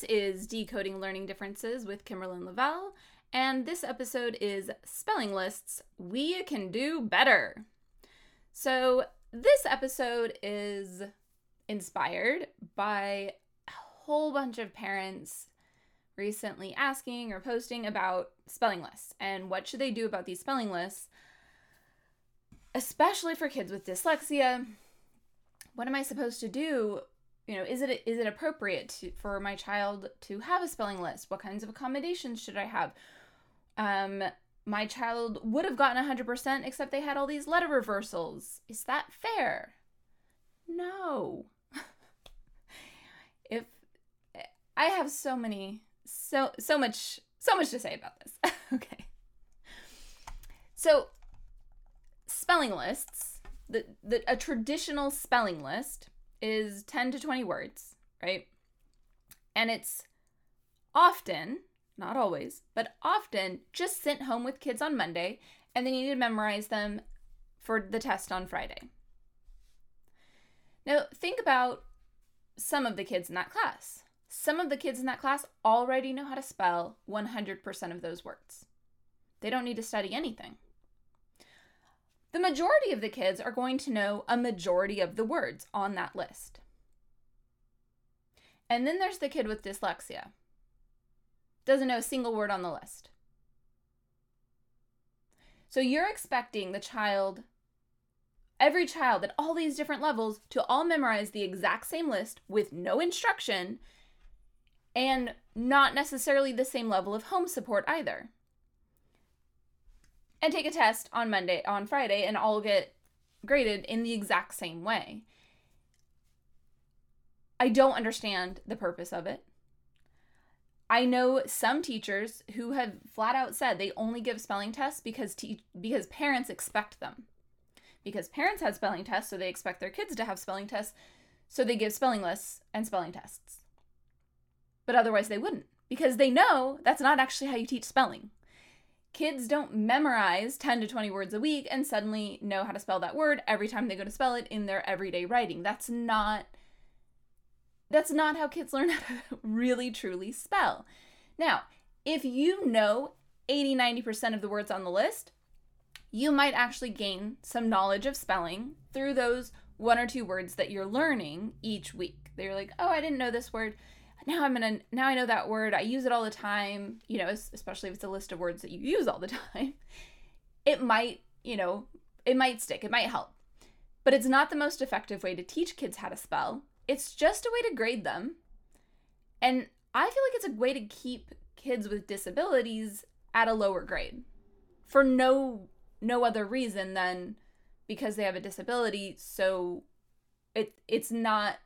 This is Decoding Learning Differences with Kimberlyn Lavelle, and this episode is Spelling Lists We Can Do Better. So, this episode is inspired by a whole bunch of parents recently asking or posting about spelling lists and what should they do about these spelling lists, especially for kids with dyslexia. What am I supposed to do you know is it is it appropriate to, for my child to have a spelling list? What kinds of accommodations should i have? Um my child would have gotten 100% except they had all these letter reversals. Is that fair? No. If i have so many so so much so much to say about this. Okay. So spelling lists the, the a traditional spelling list is 10 to 20 words, right? And it's often, not always, but often just sent home with kids on Monday and then you need to memorize them for the test on Friday. Now, think about some of the kids in that class. Some of the kids in that class already know how to spell 100% of those words. They don't need to study anything. The majority of the kids are going to know a majority of the words on that list. And then there's the kid with dyslexia. Doesn't know a single word on the list. So you're expecting the child, every child at all these different levels, to all memorize the exact same list with no instruction and not necessarily the same level of home support either and take a test on Monday, on Friday, and all get graded in the exact same way. I don't understand the purpose of it. I know some teachers who have flat out said they only give spelling tests because te- because parents expect them. Because parents had spelling tests, so they expect their kids to have spelling tests, so they give spelling lists and spelling tests. But otherwise they wouldn't because they know that's not actually how you teach spelling kids don't memorize 10 to 20 words a week and suddenly know how to spell that word every time they go to spell it in their everyday writing. That's not that's not how kids learn how to really truly spell. Now, if you know 80 90% of the words on the list, you might actually gain some knowledge of spelling through those one or two words that you're learning each week. They're like, "Oh, I didn't know this word." Now I'm gonna now I know that word. I use it all the time. You know, especially if it's a list of words that you use all the time. It might, you know, it might stick. It might help, but it's not the most effective way to teach kids how to spell. It's just a way to grade them, and I feel like it's a way to keep kids with disabilities at a lower grade for no no other reason than because they have a disability so it it's not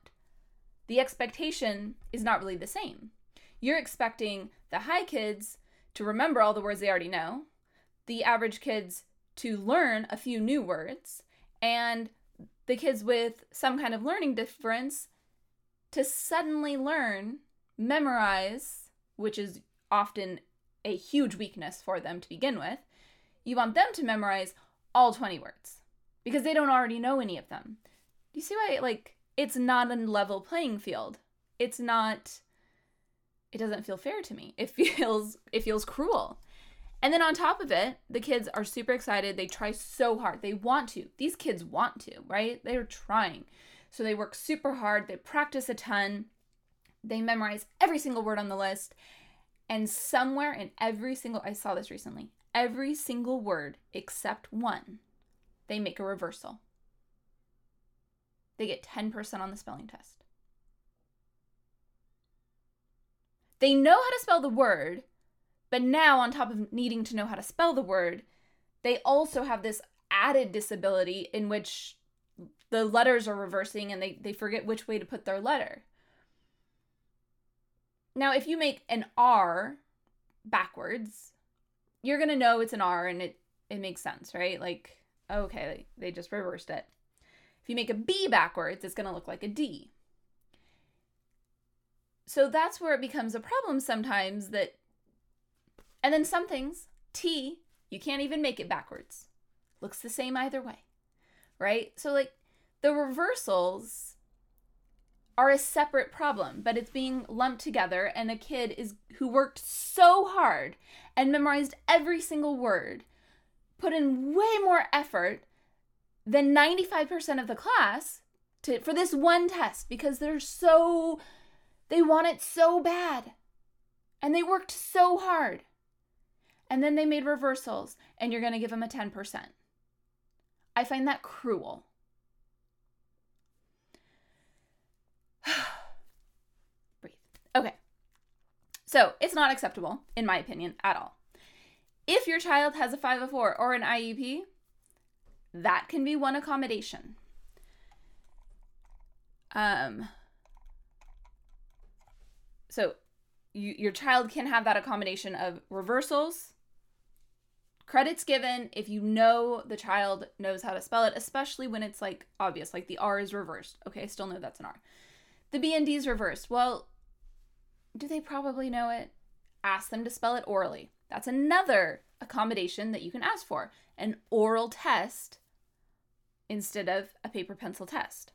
the expectation is not really the same. You're expecting the high kids to remember all the words they already know, the average kids to learn a few new words, and the kids with some kind of learning difference to suddenly learn, memorize, which is often a huge weakness for them to begin with. You want them to memorize all 20 words because they don't already know any of them. Do you see why, like, it's not a level playing field. It's not it doesn't feel fair to me. It feels it feels cruel. And then on top of it, the kids are super excited. They try so hard. They want to. These kids want to, right? They're trying. So they work super hard. They practice a ton. They memorize every single word on the list. And somewhere in every single, I saw this recently, every single word except one, they make a reversal they get 10% on the spelling test. They know how to spell the word, but now, on top of needing to know how to spell the word, they also have this added disability in which the letters are reversing and they, they forget which way to put their letter. Now, if you make an R backwards, you're going to know it's an R and it, it makes sense, right? Like, okay, they just reversed it. If you make a B backwards, it's going to look like a D. So that's where it becomes a problem sometimes that, and then some things, T, you can't even make it backwards. Looks the same either way, right? So, like, the reversals are a separate problem, but it's being lumped together and a kid is who worked so hard and memorized every single word, put in way more effort than 95% of the class to for this one test because they're so they want it so bad. And they worked so hard. And then they made reversals and you're going to give them a 10%. I find that cruel. Breathe. Okay. So it's not acceptable, in my opinion, at all. If your child has a 504 or an IEP, that can be one accommodation. Um, so you, your child can have that accommodation of reversals, credits given if you know the child knows how to spell it, especially when it's like obvious, like the R is reversed. Okay, I still know that's an R. The B and D is reversed. Well, do they probably know it? Ask them to spell it orally. That's another accommodation that you can ask for an oral test instead of a paper pencil test.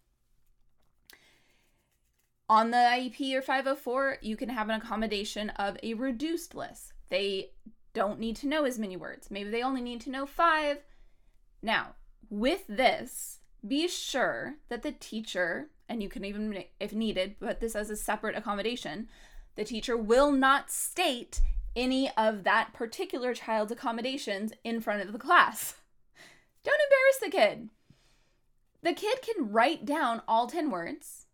On the IEP or 504, you can have an accommodation of a reduced list. They don't need to know as many words. Maybe they only need to know five. Now, with this, be sure that the teacher, and you can even, if needed, put this as a separate accommodation, the teacher will not state any of that particular child's accommodations in front of the class. Don't embarrass the kid. The kid can write down all 10 words.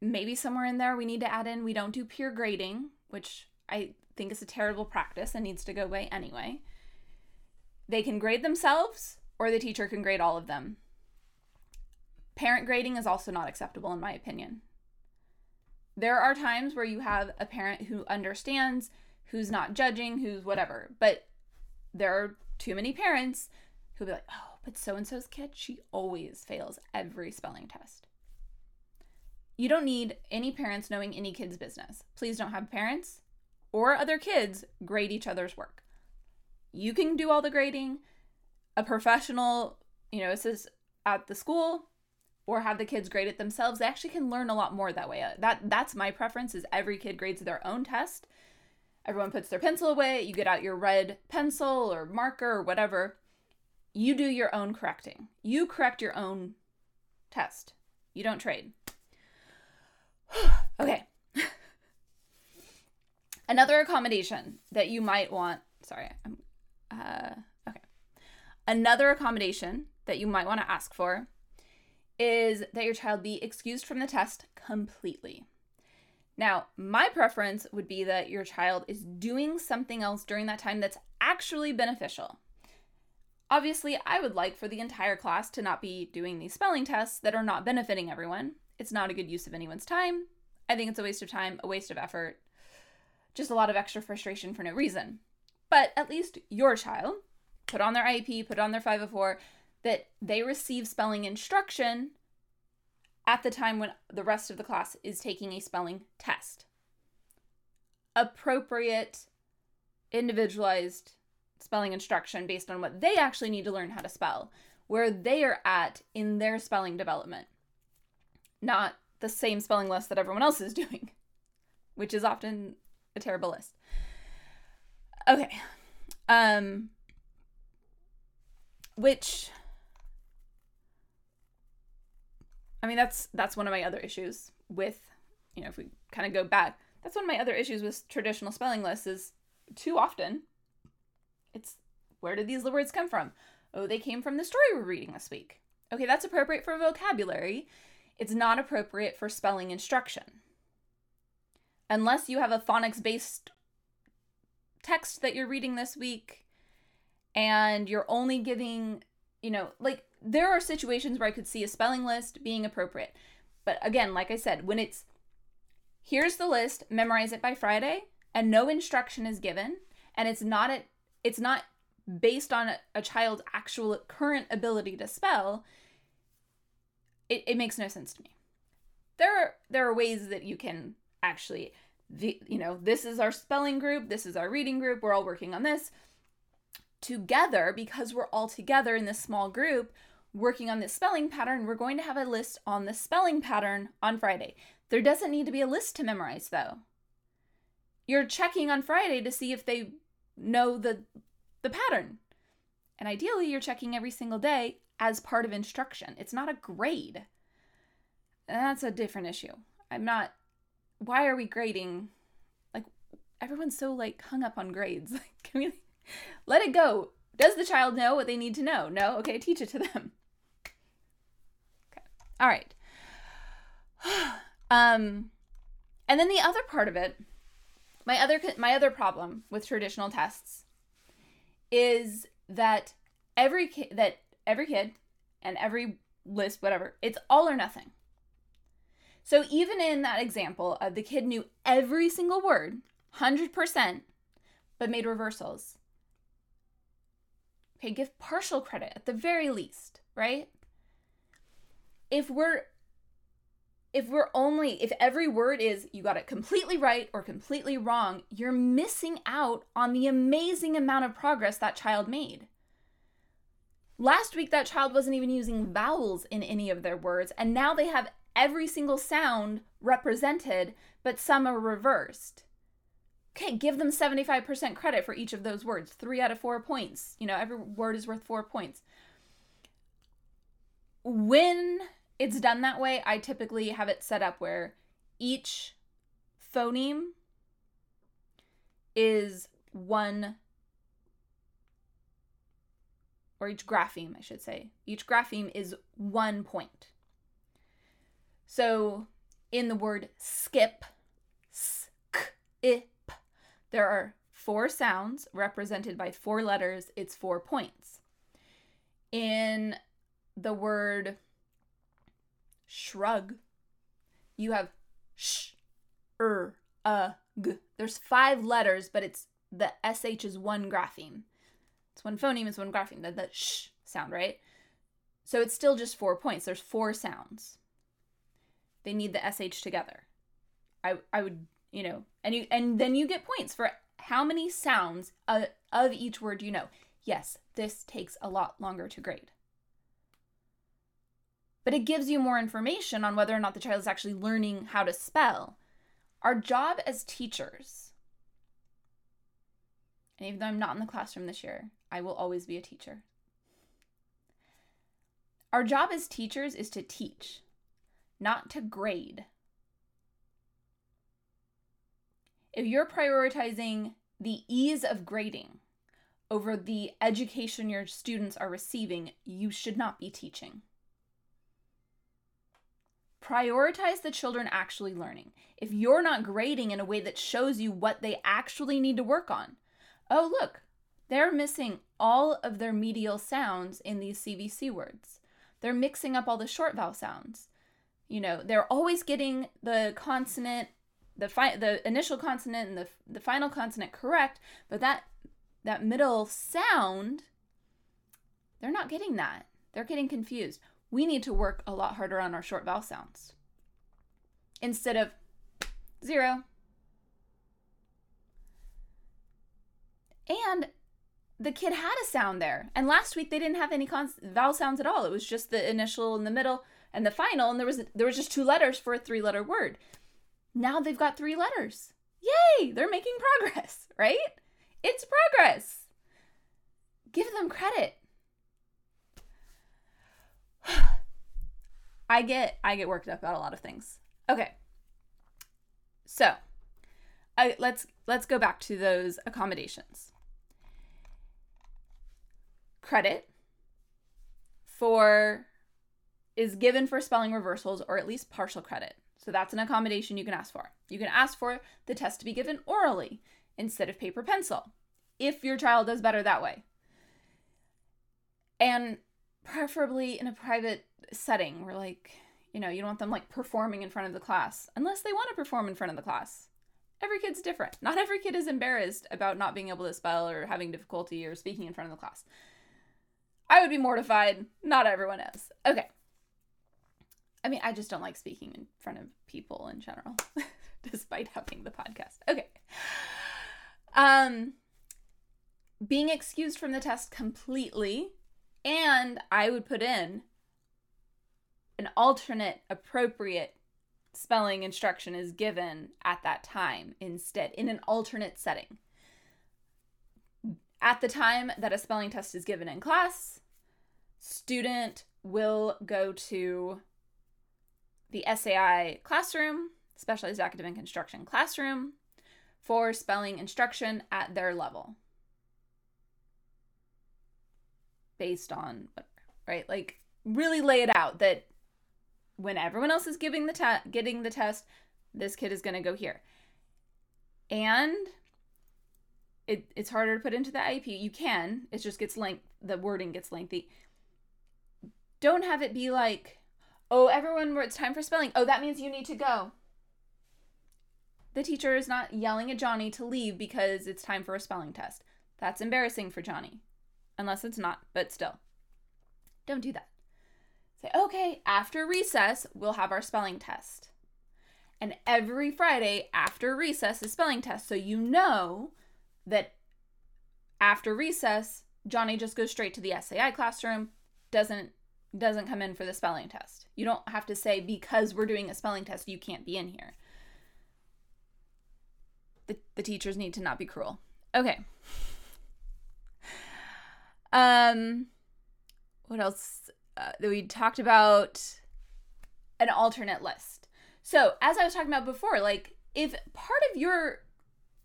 Maybe somewhere in there we need to add in we don't do peer grading, which I think is a terrible practice and needs to go away anyway. They can grade themselves, or the teacher can grade all of them. Parent grading is also not acceptable, in my opinion. There are times where you have a parent who understands, who's not judging, who's whatever, but there are too many parents who'll be like, oh, but so and so's kid, she always fails every spelling test. You don't need any parents knowing any kid's business. Please don't have parents or other kids grade each other's work. You can do all the grading. A professional, you know, is at the school or have the kids grade it themselves. They actually can learn a lot more that way. Uh, that that's my preference is every kid grades their own test. Everyone puts their pencil away, you get out your red pencil or marker or whatever. You do your own correcting. You correct your own test. You don't trade. okay. Another accommodation that you might want, sorry, I'm, uh, okay. Another accommodation that you might want to ask for is that your child be excused from the test completely. Now, my preference would be that your child is doing something else during that time that's actually beneficial. Obviously, I would like for the entire class to not be doing these spelling tests that are not benefiting everyone. It's not a good use of anyone's time. I think it's a waste of time, a waste of effort, just a lot of extra frustration for no reason. But at least your child, put on their IEP, put on their 504, that they receive spelling instruction at the time when the rest of the class is taking a spelling test. Appropriate, individualized spelling instruction based on what they actually need to learn how to spell, where they are at in their spelling development, not the same spelling list that everyone else is doing, which is often a terrible list. Okay. Um which I mean that's that's one of my other issues with you know if we kind of go back that's one of my other issues with traditional spelling lists is too often it's where did these words come from? Oh, they came from the story we're reading this week. Okay, that's appropriate for vocabulary. It's not appropriate for spelling instruction unless you have a phonics based text that you're reading this week and you're only giving, you know, like there are situations where I could see a spelling list being appropriate. But again, like I said, when it's here's the list, memorize it by Friday, and no instruction is given, and it's not a, it's not based on a, a child's actual current ability to spell, it, it makes no sense to me. There are there are ways that you can actually the you know this is our spelling group this is our reading group we're all working on this together because we're all together in this small group working on this spelling pattern, we're going to have a list on the spelling pattern on Friday. There doesn't need to be a list to memorize though. You're checking on Friday to see if they know the the pattern. And ideally, you're checking every single day as part of instruction. It's not a grade. And that's a different issue. I'm not why are we grading? Like everyone's so like hung up on grades. Like Can we let it go? Does the child know what they need to know? No? Okay, teach it to them. Okay. All right. um and then the other part of it, my other my other problem with traditional tests is that every kid that every kid and every list whatever, it's all or nothing. So even in that example of the kid knew every single word, 100%, but made reversals. Okay, give partial credit at the very least, right? If we're if we're only if every word is you got it completely right or completely wrong, you're missing out on the amazing amount of progress that child made. Last week that child wasn't even using vowels in any of their words and now they have every single sound represented, but some are reversed. Okay, give them 75% credit for each of those words. Three out of four points. You know, every word is worth four points. When it's done that way, I typically have it set up where each phoneme is one, or each grapheme, I should say. Each grapheme is one point. So in the word skip, skip, there are four sounds represented by four letters. It's four points. In the word shrug, you have sh, er, uh, g. There's five letters, but it's the sh is one grapheme. It's one phoneme, it's one grapheme. The, the sh sound, right? So it's still just four points. There's four sounds. They need the sh together. I I would you know, and you and then you get points for how many sounds of, of each word you know. Yes, this takes a lot longer to grade. But it gives you more information on whether or not the child is actually learning how to spell. Our job as teachers, and even though I'm not in the classroom this year, I will always be a teacher. Our job as teachers is to teach not to grade. If you're prioritizing the ease of grading over the education your students are receiving, you should not be teaching. Prioritize the children actually learning. If you're not grading in a way that shows you what they actually need to work on, oh, look, they're missing all of their medial sounds in these CVC words. They're mixing up all the short vowel sounds you know they're always getting the consonant the fi- the initial consonant and the the final consonant correct but that that middle sound they're not getting that they're getting confused we need to work a lot harder on our short vowel sounds. Instead of zero. And the kid had a sound there. And last week they didn't have any cons- vowel sounds at all. It was just the initial and the middle and the final. And there was there was just two letters for a three letter word. Now they've got three letters. Yay! They're making progress right? It's progress. Give them credit i get i get worked up about a lot of things okay so I, let's let's go back to those accommodations credit for is given for spelling reversals or at least partial credit. So that's an accommodation you can ask for. You can ask for the test to be given orally instead of paper pencil if your child does better that way. And preferably in a private setting where like, you know, you don't want them like performing in front of the class unless they want to perform in front of the class. Every kid's different. Not every kid is embarrassed about not being able to spell or having difficulty or speaking in front of the class. I would be mortified. Not everyone is. Okay. I mean, I just don't like speaking in front of people in general, despite having the podcast. Okay. Um, being excused from the test completely And I would put in an alternate appropriate spelling instruction is given at that time instead in an alternate setting. At the time that a spelling test is given in class, student will go to the SAI classroom, specialized academic instruction classroom, for spelling instruction at their level. Based on, right? Like, really lay it out that when everyone else is giving the te- getting the test, this kid is going to go here. And it, it's harder to put into the IEP. You can, it just gets length, the wording gets lengthy. Don't have it be like, oh, everyone, it's time for spelling. Oh, that means you need to go. The teacher is not yelling at Johnny to leave because it's time for a spelling test. That's embarrassing for Johnny. Unless it's not, but still. Don't do that. Say, okay, after recess, we'll have our spelling test. And every Friday after recess is spelling test. So you know that after recess, Johnny just goes straight to the SAI classroom, doesn't doesn't come in for the spelling test. You don't have to say because we're doing a spelling test you can't be in here. The the teachers need to not be cruel. Okay. Um what else uh, we talked about an alternate list. So, as I was talking about before, like if part of your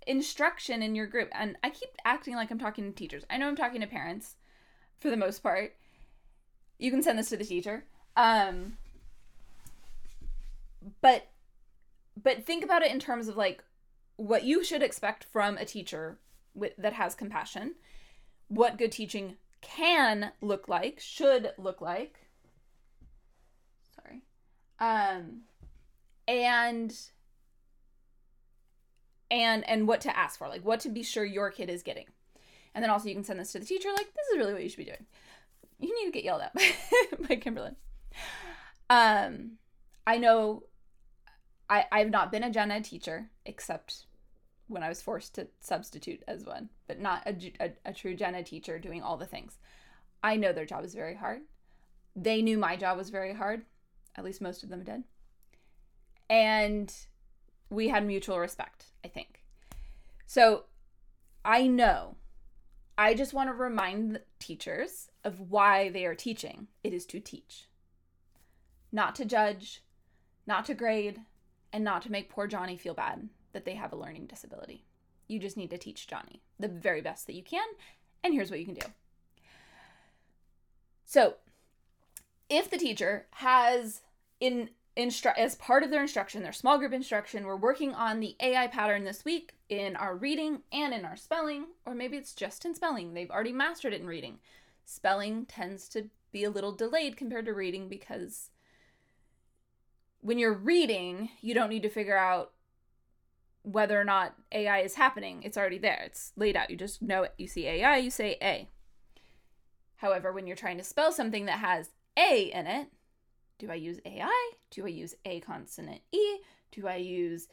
instruction in your group, and I keep acting like I'm talking to teachers, I know I'm talking to parents for the most part. You can send this to the teacher. Um, but but think about it in terms of like what you should expect from a teacher with, that has compassion, what good teaching can look like, should look like. Sorry. Um and and and what to ask for, like what to be sure your kid is getting. And then also you can send this to the teacher like this is really what you should be doing. You need to get yelled at by Kimberlyn. Um I know I I've not been a gen ed teacher except when I was forced to substitute as one, but not a, a, a true ed teacher doing all the things. I know their job is very hard. They knew my job was very hard. At least most of them did. And we had mutual respect, I think. So I know. I just want to remind teachers of why they are teaching. It is to teach, not to judge, not to grade, and not to make poor Johnny feel bad that they have a learning disability. You just need to teach Johnny the very best that you can, and here's what you can do. So, if the teacher has in instru- as part of their instruction, their small group instruction, we're working on the AI pattern this week in our reading and in our spelling, or maybe it's just in spelling. They've already mastered it in reading. Spelling tends to be a little delayed compared to reading because when you're reading, you don't need to figure out whether or not AI is happening. It's already there. It's laid out. You just know it. You see AI, you say A. However, when you're trying to spell something that has A in it, do I use AI? Do I use A consonant E? Do I use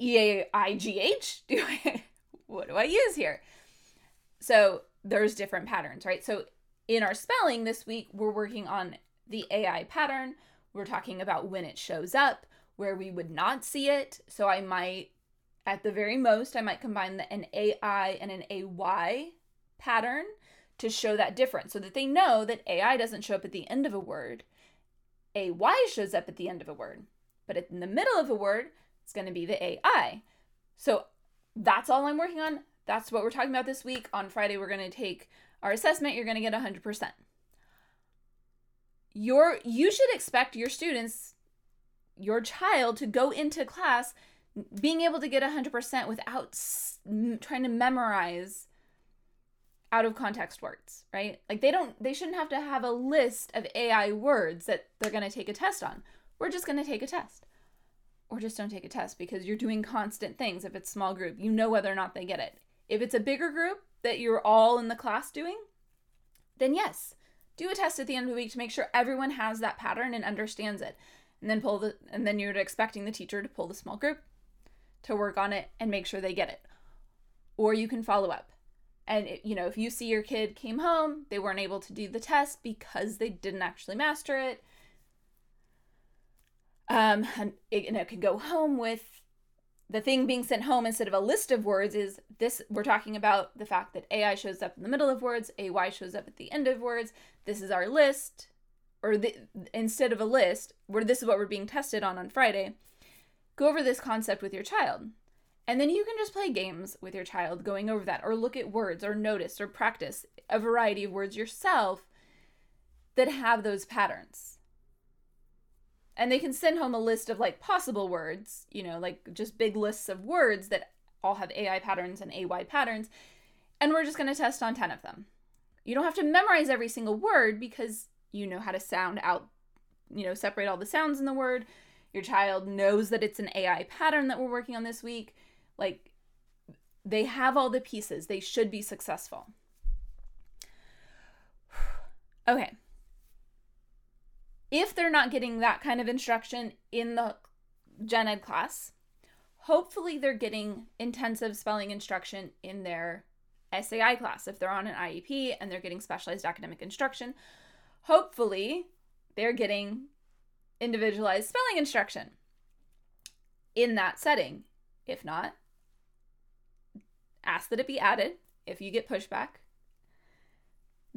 E A I G H? Do I what do I use here? So there's different patterns, right? So in our spelling this week, we're working on the AI pattern. We're talking about when it shows up, where we would not see it. So I might at the very most, I might combine the, an AI and an AY pattern to show that difference so that they know that AI doesn't show up at the end of a word. AY shows up at the end of a word. But in the middle of a word, it's going to be the AI. So that's all I'm working on. That's what we're talking about this week. On Friday, we're going to take our assessment. You're going to get 100%. Your you should expect your students, your child to go into class being able to get 100% without s- trying to memorize out of context words, right? Like they don't they shouldn't have to have a list of AI words that they're going to take a test on. We're just going to take a test. Or just don't take a test because you're doing constant things if it's small group. You know whether or not they get it. If it's a bigger group that you're all in the class doing, then yes, do a test at the end of the week to make sure everyone has that pattern and understands it. And then pull the and then you're expecting the teacher to pull the small group to work on it and make sure they get it. Or you can follow up. and you know if you see your kid came home they weren't able to do the test because they didn't actually master it um and it, and it could go home with the thing being sent home instead of a list of words is this we're talking about the fact that ai shows up in the middle of words ay shows up at the end of words this is our list or the, instead of a list where this is what we're being tested on on friday go over this concept with your child and then you can just play games with your child going over that, or look at words, or notice, or practice a variety of words yourself that have those patterns. And they can send home a list of like possible words, you know, like just big lists of words that all have AI patterns and AY patterns. And we're just going to test on 10 of them. You don't have to memorize every single word because you know how to sound out, you know, separate all the sounds in the word. Your child knows that it's an AI pattern that we're working on this week like they have all the pieces. They should be successful. okay. If they're not getting that kind of instruction in the gen ed class, hopefully they're getting intensive spelling instruction in their SAI class. If they're on an IEP and they're getting specialized academic instruction, hopefully they're getting individualized spelling instruction in that setting. If not, ask that it be added if you get pushback.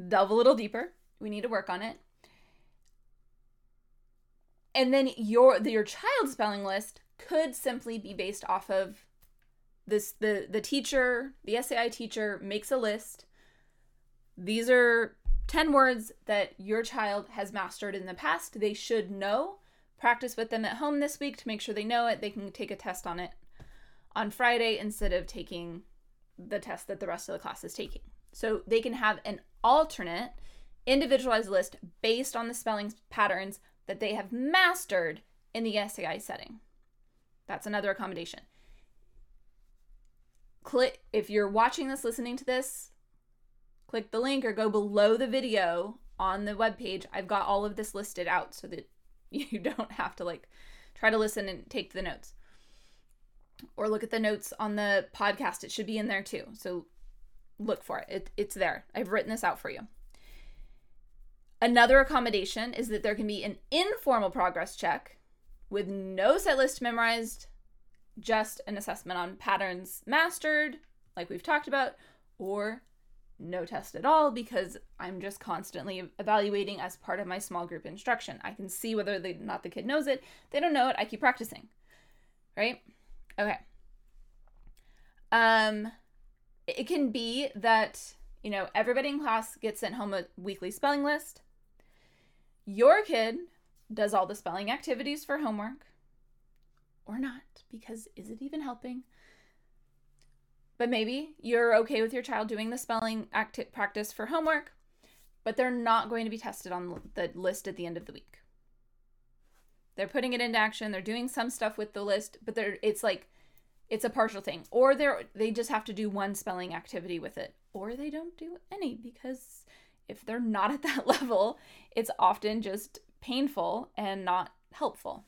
Delve a little deeper. We need to work on it. And then your your child's spelling list could simply be based off of this the the teacher, the SAI teacher makes a list. These are 10 words that your child has mastered in the past. They should know. Practice with them at home this week to make sure they know it. They can take a test on it on Friday instead of taking the test that the rest of the class is taking. So they can have an alternate individualized list based on the spelling patterns that they have mastered in the SAI setting. That's another accommodation. Click if you're watching this, listening to this, click the link or go below the video on the web page. I've got all of this listed out so that you don't have to like try to listen and take the notes or look at the notes on the podcast. It should be in there too. So look for it. it. It's there. I've written this out for you. Another accommodation is that there can be an informal progress check with no set list memorized, just an assessment on patterns mastered, like we've talked about, or no test at all because I'm just constantly evaluating as part of my small group instruction. I can see whether they not the kid knows it. They don't know it. I keep practicing. Right? Okay. Um, it can be that, you know, everybody in class gets sent home a weekly spelling list. Your kid does all the spelling activities for homework or not, because is it even helping? But maybe you're okay with your child doing the spelling acti- practice for homework, but they're not going to be tested on the list at the end of the week. They're putting it into action. They're doing some stuff with the list, but they're it's like it's a partial thing. Or they're they just have to do one spelling activity with it. Or they don't do any because if they're not at that level, it's often just painful and not helpful.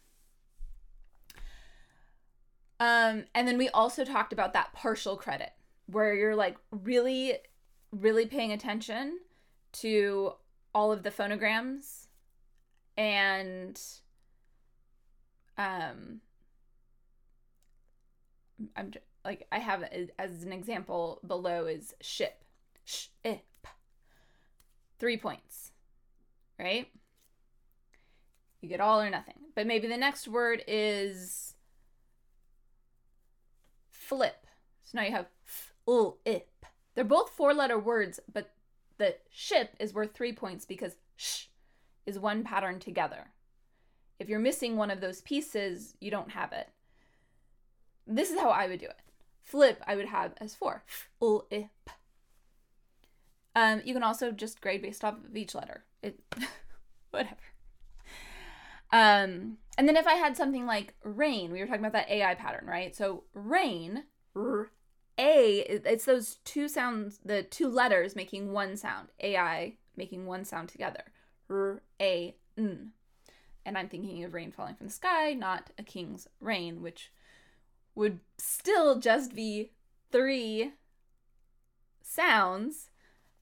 Um, and then we also talked about that partial credit where you're like really, really paying attention to all of the phonograms and um I'm like I have as an example below is ship, ship, three points, right? You get all or nothing. But maybe the next word is flip. So now you have flip. They're both four letter words, but the ship is worth three points because sh is one pattern together. If you're missing one of those pieces, you don't have it. This is how I would do it. Flip, I would have as four. Flip. Um, you can also just grade based off of each letter. It, whatever. Um, and then if I had something like rain, we were talking about that AI pattern, right? So rain, r, a, it's those two sounds, the two letters making one sound. AI making one sound together. R, a, n and I'm thinking of rain falling from the sky, not a king's reign, which would still just be three sounds,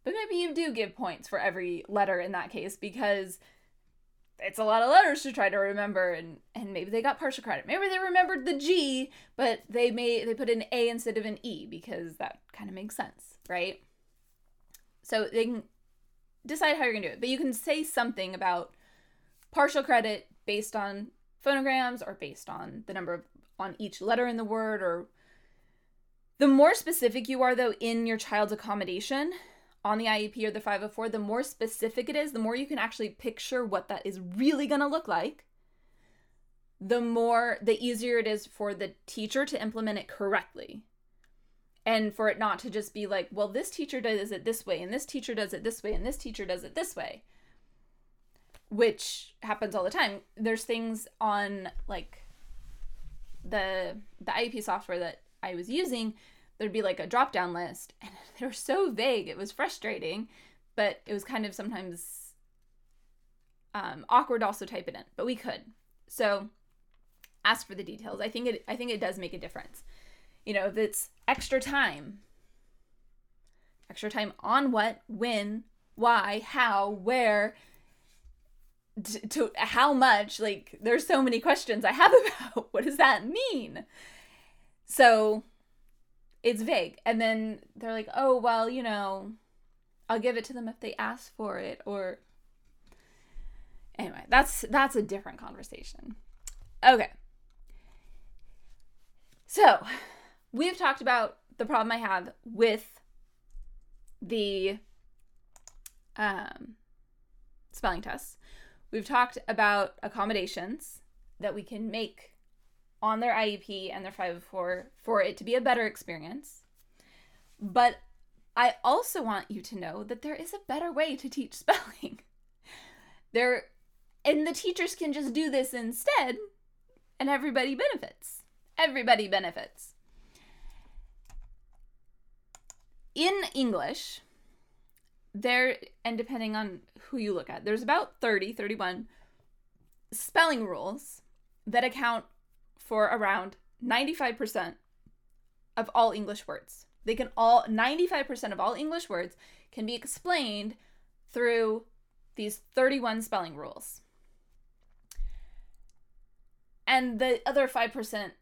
but maybe you do give points for every letter in that case because it's a lot of letters to try to remember and and maybe they got partial credit. Maybe they remembered the g but they may they put an a instead of an e because that kind of makes sense right? So they can decide how you're to do it but you can say something about partial credit based on phonograms or based on the number of on each letter in the word or the more specific you are though in your child's accommodation on the IEP or the 504, the more specific it is, the more you can actually picture what that is really going to look like, the more, the easier it is for the teacher to implement it correctly. And for it not to just be like, well, this teacher does it this way, and this teacher does it this way, and this teacher does it this way, which happens all the time. There's things on like the the IEP software that I was using there'd be like a drop down list and they were so vague it was frustrating but it was kind of sometimes um, awkward also type it in but we could. So ask for the details. I think it i think it does make a difference. You know if it's extra time extra time on what when why how where to, to how much like there's so many questions i have about what does that mean? So it's vague. And then they're like, oh, well, you know, I'll give it to them if they ask for it or anyway that's that's a different conversation. Okay. So we've talked about the problem i have with the um, spelling tests. We've talked about accommodations that we can make on their IEP and their 504 for it to be a better experience. But I also want you to know that there is a better way to teach spelling. there and the teachers can just do this instead and everybody benefits. Everybody benefits. In English, there and depending on who you look at, there's about 30, 31 spelling rules that account for around 95% of all English words. They can all 95% of all English words can be explained through these 31 spelling rules. And the other 5%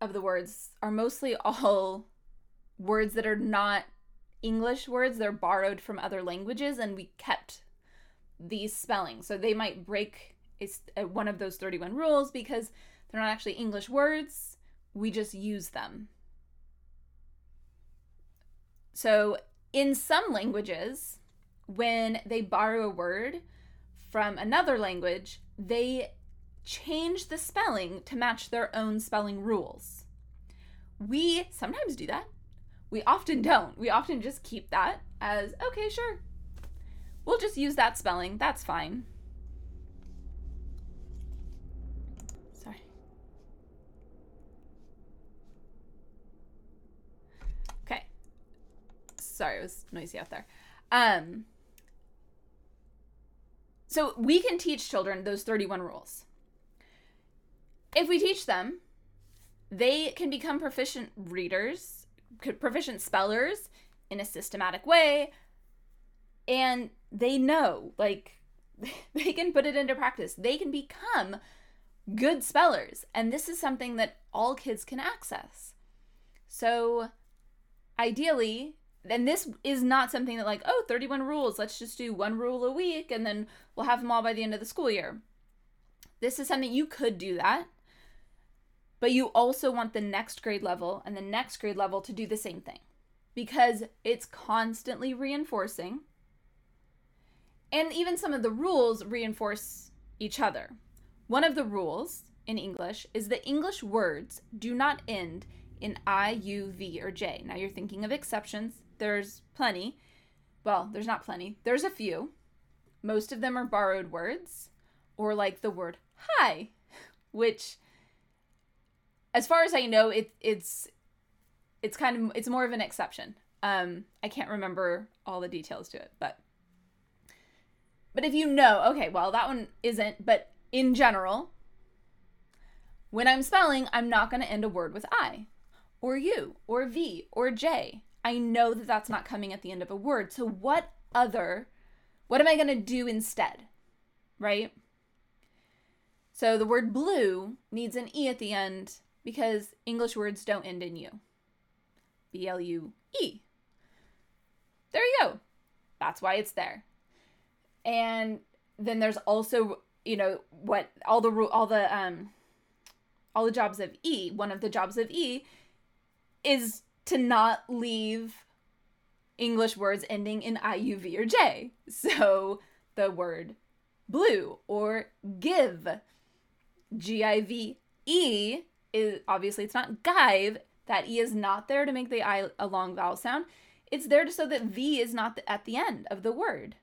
of the words are mostly all words that are not English words, they're borrowed from other languages and we kept these spellings. So they might break one of those 31 rules because they're not actually English words, we just use them. So, in some languages, when they borrow a word from another language, they change the spelling to match their own spelling rules. We sometimes do that. We often don't. We often just keep that as, okay, sure. We'll just use that spelling. That's fine. Sorry, it was noisy out there. Um, so we can teach children those 31 rules. If we teach them, they can become proficient readers, proficient spellers in a systematic way, and they know, like, they can put it into practice. They can become good spellers. And this is something that all kids can access. So, ideally, and this is not something that like oh 31 rules let's just do one rule a week and then we'll have them all by the end of the school year. This is something you could do that but you also want the next grade level and the next grade level to do the same thing because it's constantly reinforcing and even some of the rules reinforce each other. One of the rules in english is that english words do not end in I, U, V, or J. Now you're thinking of exceptions there's plenty. Well, there's not plenty. There's a few. Most of them are borrowed words or like the word hi, which as far as I know, it it's it's kind of it's more of an exception. Um I can't remember all the details to it, but but if you know, okay, well, that one isn't, but in general, when I'm spelling, I'm not going to end a word with I or U or V or J. I know that that's not coming at the end of a word. So, what other, what am I going to do instead? Right? So, the word blue needs an E at the end because English words don't end in U. B L U E. There you go. That's why it's there. And then there's also, you know, what all the all the um all the jobs of E. One of the jobs of E is to not leave English words ending in I, U, V, or J. So the word blue or give, G I V E, is obviously it's not give. That E is not there to make the I a long vowel sound. It's there to so that V is not at the end of the word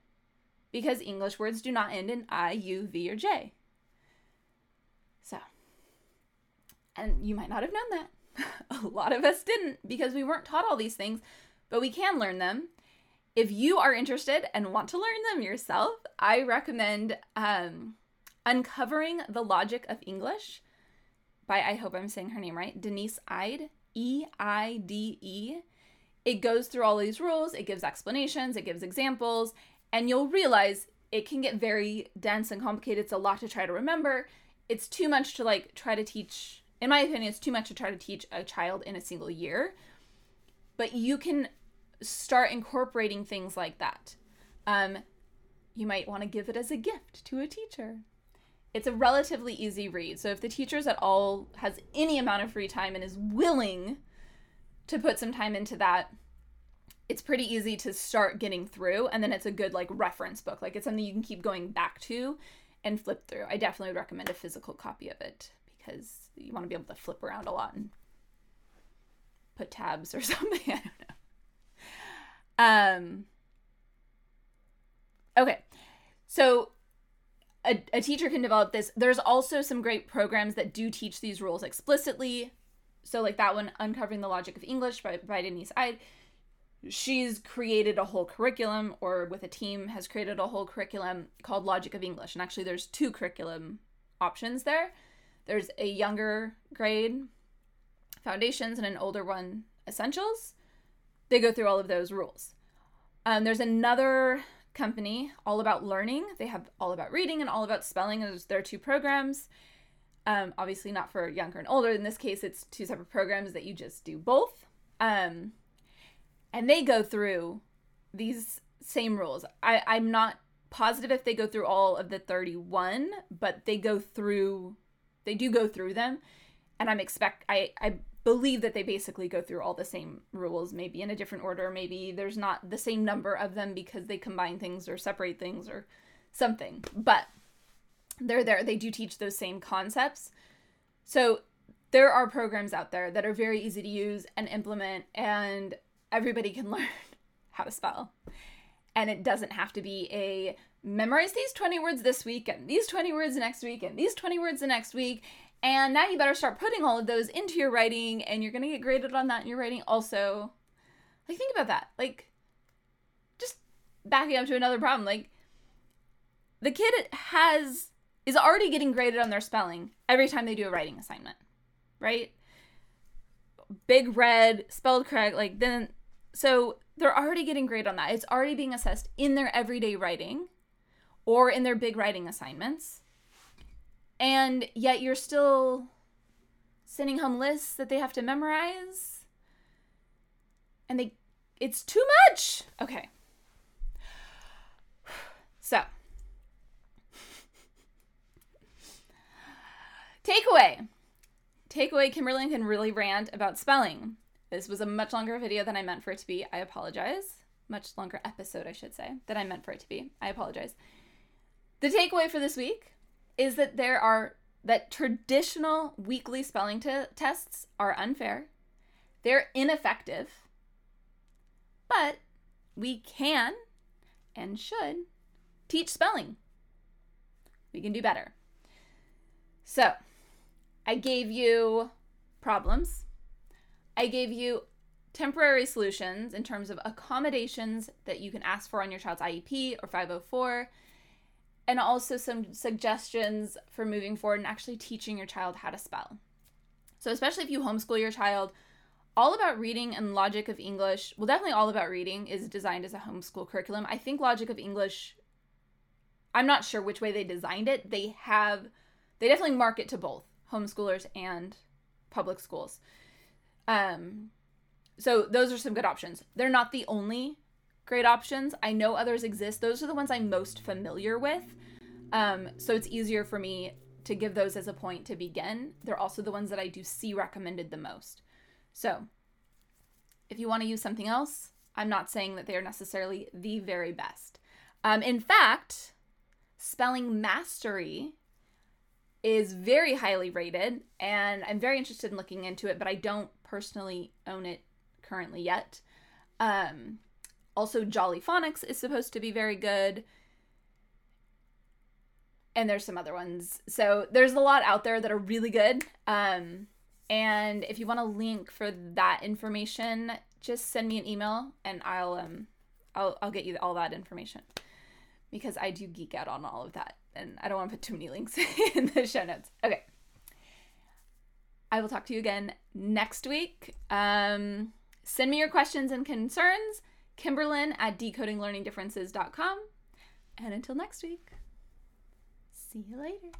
because English words do not end in I, U, V, or J. So, and you might not have known that. a lot of us didn't because we weren't taught all these things, but we can learn them. If you are interested and want to learn them yourself, I recommend um, Uncovering the Logic of English by, I hope I'm saying her name right, Denise Eide, E I D E. It goes through all these rules, it gives explanations, it gives examples, and you'll realize it can get very dense and complicated. It's a lot to try to remember. It's too much to like try to teach in my opinion, it's too much to try to teach a child in a single year. But you can start incorporating things like that. Um, you might want to give it as a gift to a teacher. It's a relatively easy read. So if the teacher's at all has any amount of free time and is willing to put some time into that, it's pretty easy to start getting through and then it's a good like reference book. Like it's something you can keep going back to and flip through. I definitely would recommend a physical copy of it because you want to be able to flip around a lot and put tabs or something. I don't know. Um. Okay, so a, a teacher can develop this. There's also some great programs that do teach these rules explicitly. So, like that one, Uncovering the Logic of English by, by Denise Eide. She's created a whole curriculum, or with a team, has created a whole curriculum called Logic of English. And actually, there's two curriculum options there. There's a younger grade, foundations, and an older one, essentials. They go through all of those rules. Um, there's another company, All About Learning. They have All About Reading and All About Spelling as their two programs. Um, obviously, not for younger and older. In this case, it's two separate programs that you just do both. Um, and they go through these same rules. I, I'm not positive if they go through all of the 31, but they go through they do go through them and i'm expect i i believe that they basically go through all the same rules maybe in a different order maybe there's not the same number of them because they combine things or separate things or something but they're there they do teach those same concepts. So there are programs out there that are very easy to use and implement and everybody can learn how to spell. And it doesn't have to be a memorize these 20 words this week and these 20 words next week and these 20 words the next week. And now you better start putting all of those into your writing and you're going to get graded on that in your writing also. Like, think about that. Like, just backing up to another problem. Like, the kid has, is already getting graded on their spelling every time they do a writing assignment, right? Big red, spelled correct. Like, then, so they're already getting graded on that. It's already being assessed in their everyday writing or in their big writing assignments. And yet you're still sending home lists that they have to memorize. And they it's too much. Okay. So, takeaway. Takeaway Kimberly can really rant about spelling. This was a much longer video than I meant for it to be. I apologize. Much longer episode, I should say, than I meant for it to be. I apologize. The takeaway for this week is that there are that traditional weekly spelling t- tests are unfair. They're ineffective. But we can and should teach spelling. We can do better. So, I gave you problems. I gave you temporary solutions in terms of accommodations that you can ask for on your child's IEP or 504 and also some suggestions for moving forward and actually teaching your child how to spell. So, especially if you homeschool your child, All About Reading and Logic of English, well, definitely All About Reading is designed as a homeschool curriculum. I think Logic of English, I'm not sure which way they designed it. They have, they definitely market to both homeschoolers and public schools. Um, so those are some good options. They're not the only great options. I know others exist. Those are the ones I'm most familiar with. Um, so it's easier for me to give those as a point to begin. They're also the ones that I do see recommended the most. So, if you want to use something else, I'm not saying that they are necessarily the very best. Um, in fact, Spelling Mastery is very highly rated, and I'm very interested in looking into it, but I don't personally own it currently yet. Um, also, Jolly Phonics is supposed to be very good. And there's some other ones. So there's a lot out there that are really good. Um, and if you want a link for that information, just send me an email and I'll um I'll I'll get you all that information. Because I do geek out on all of that and I don't want to put too many links in the show notes. Okay. I will talk to you again next week. Um, send me your questions and concerns, Kimberlyn at decodinglearningdifferences.com. And until next week, see you later.